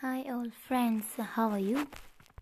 Hi old friends, how are you?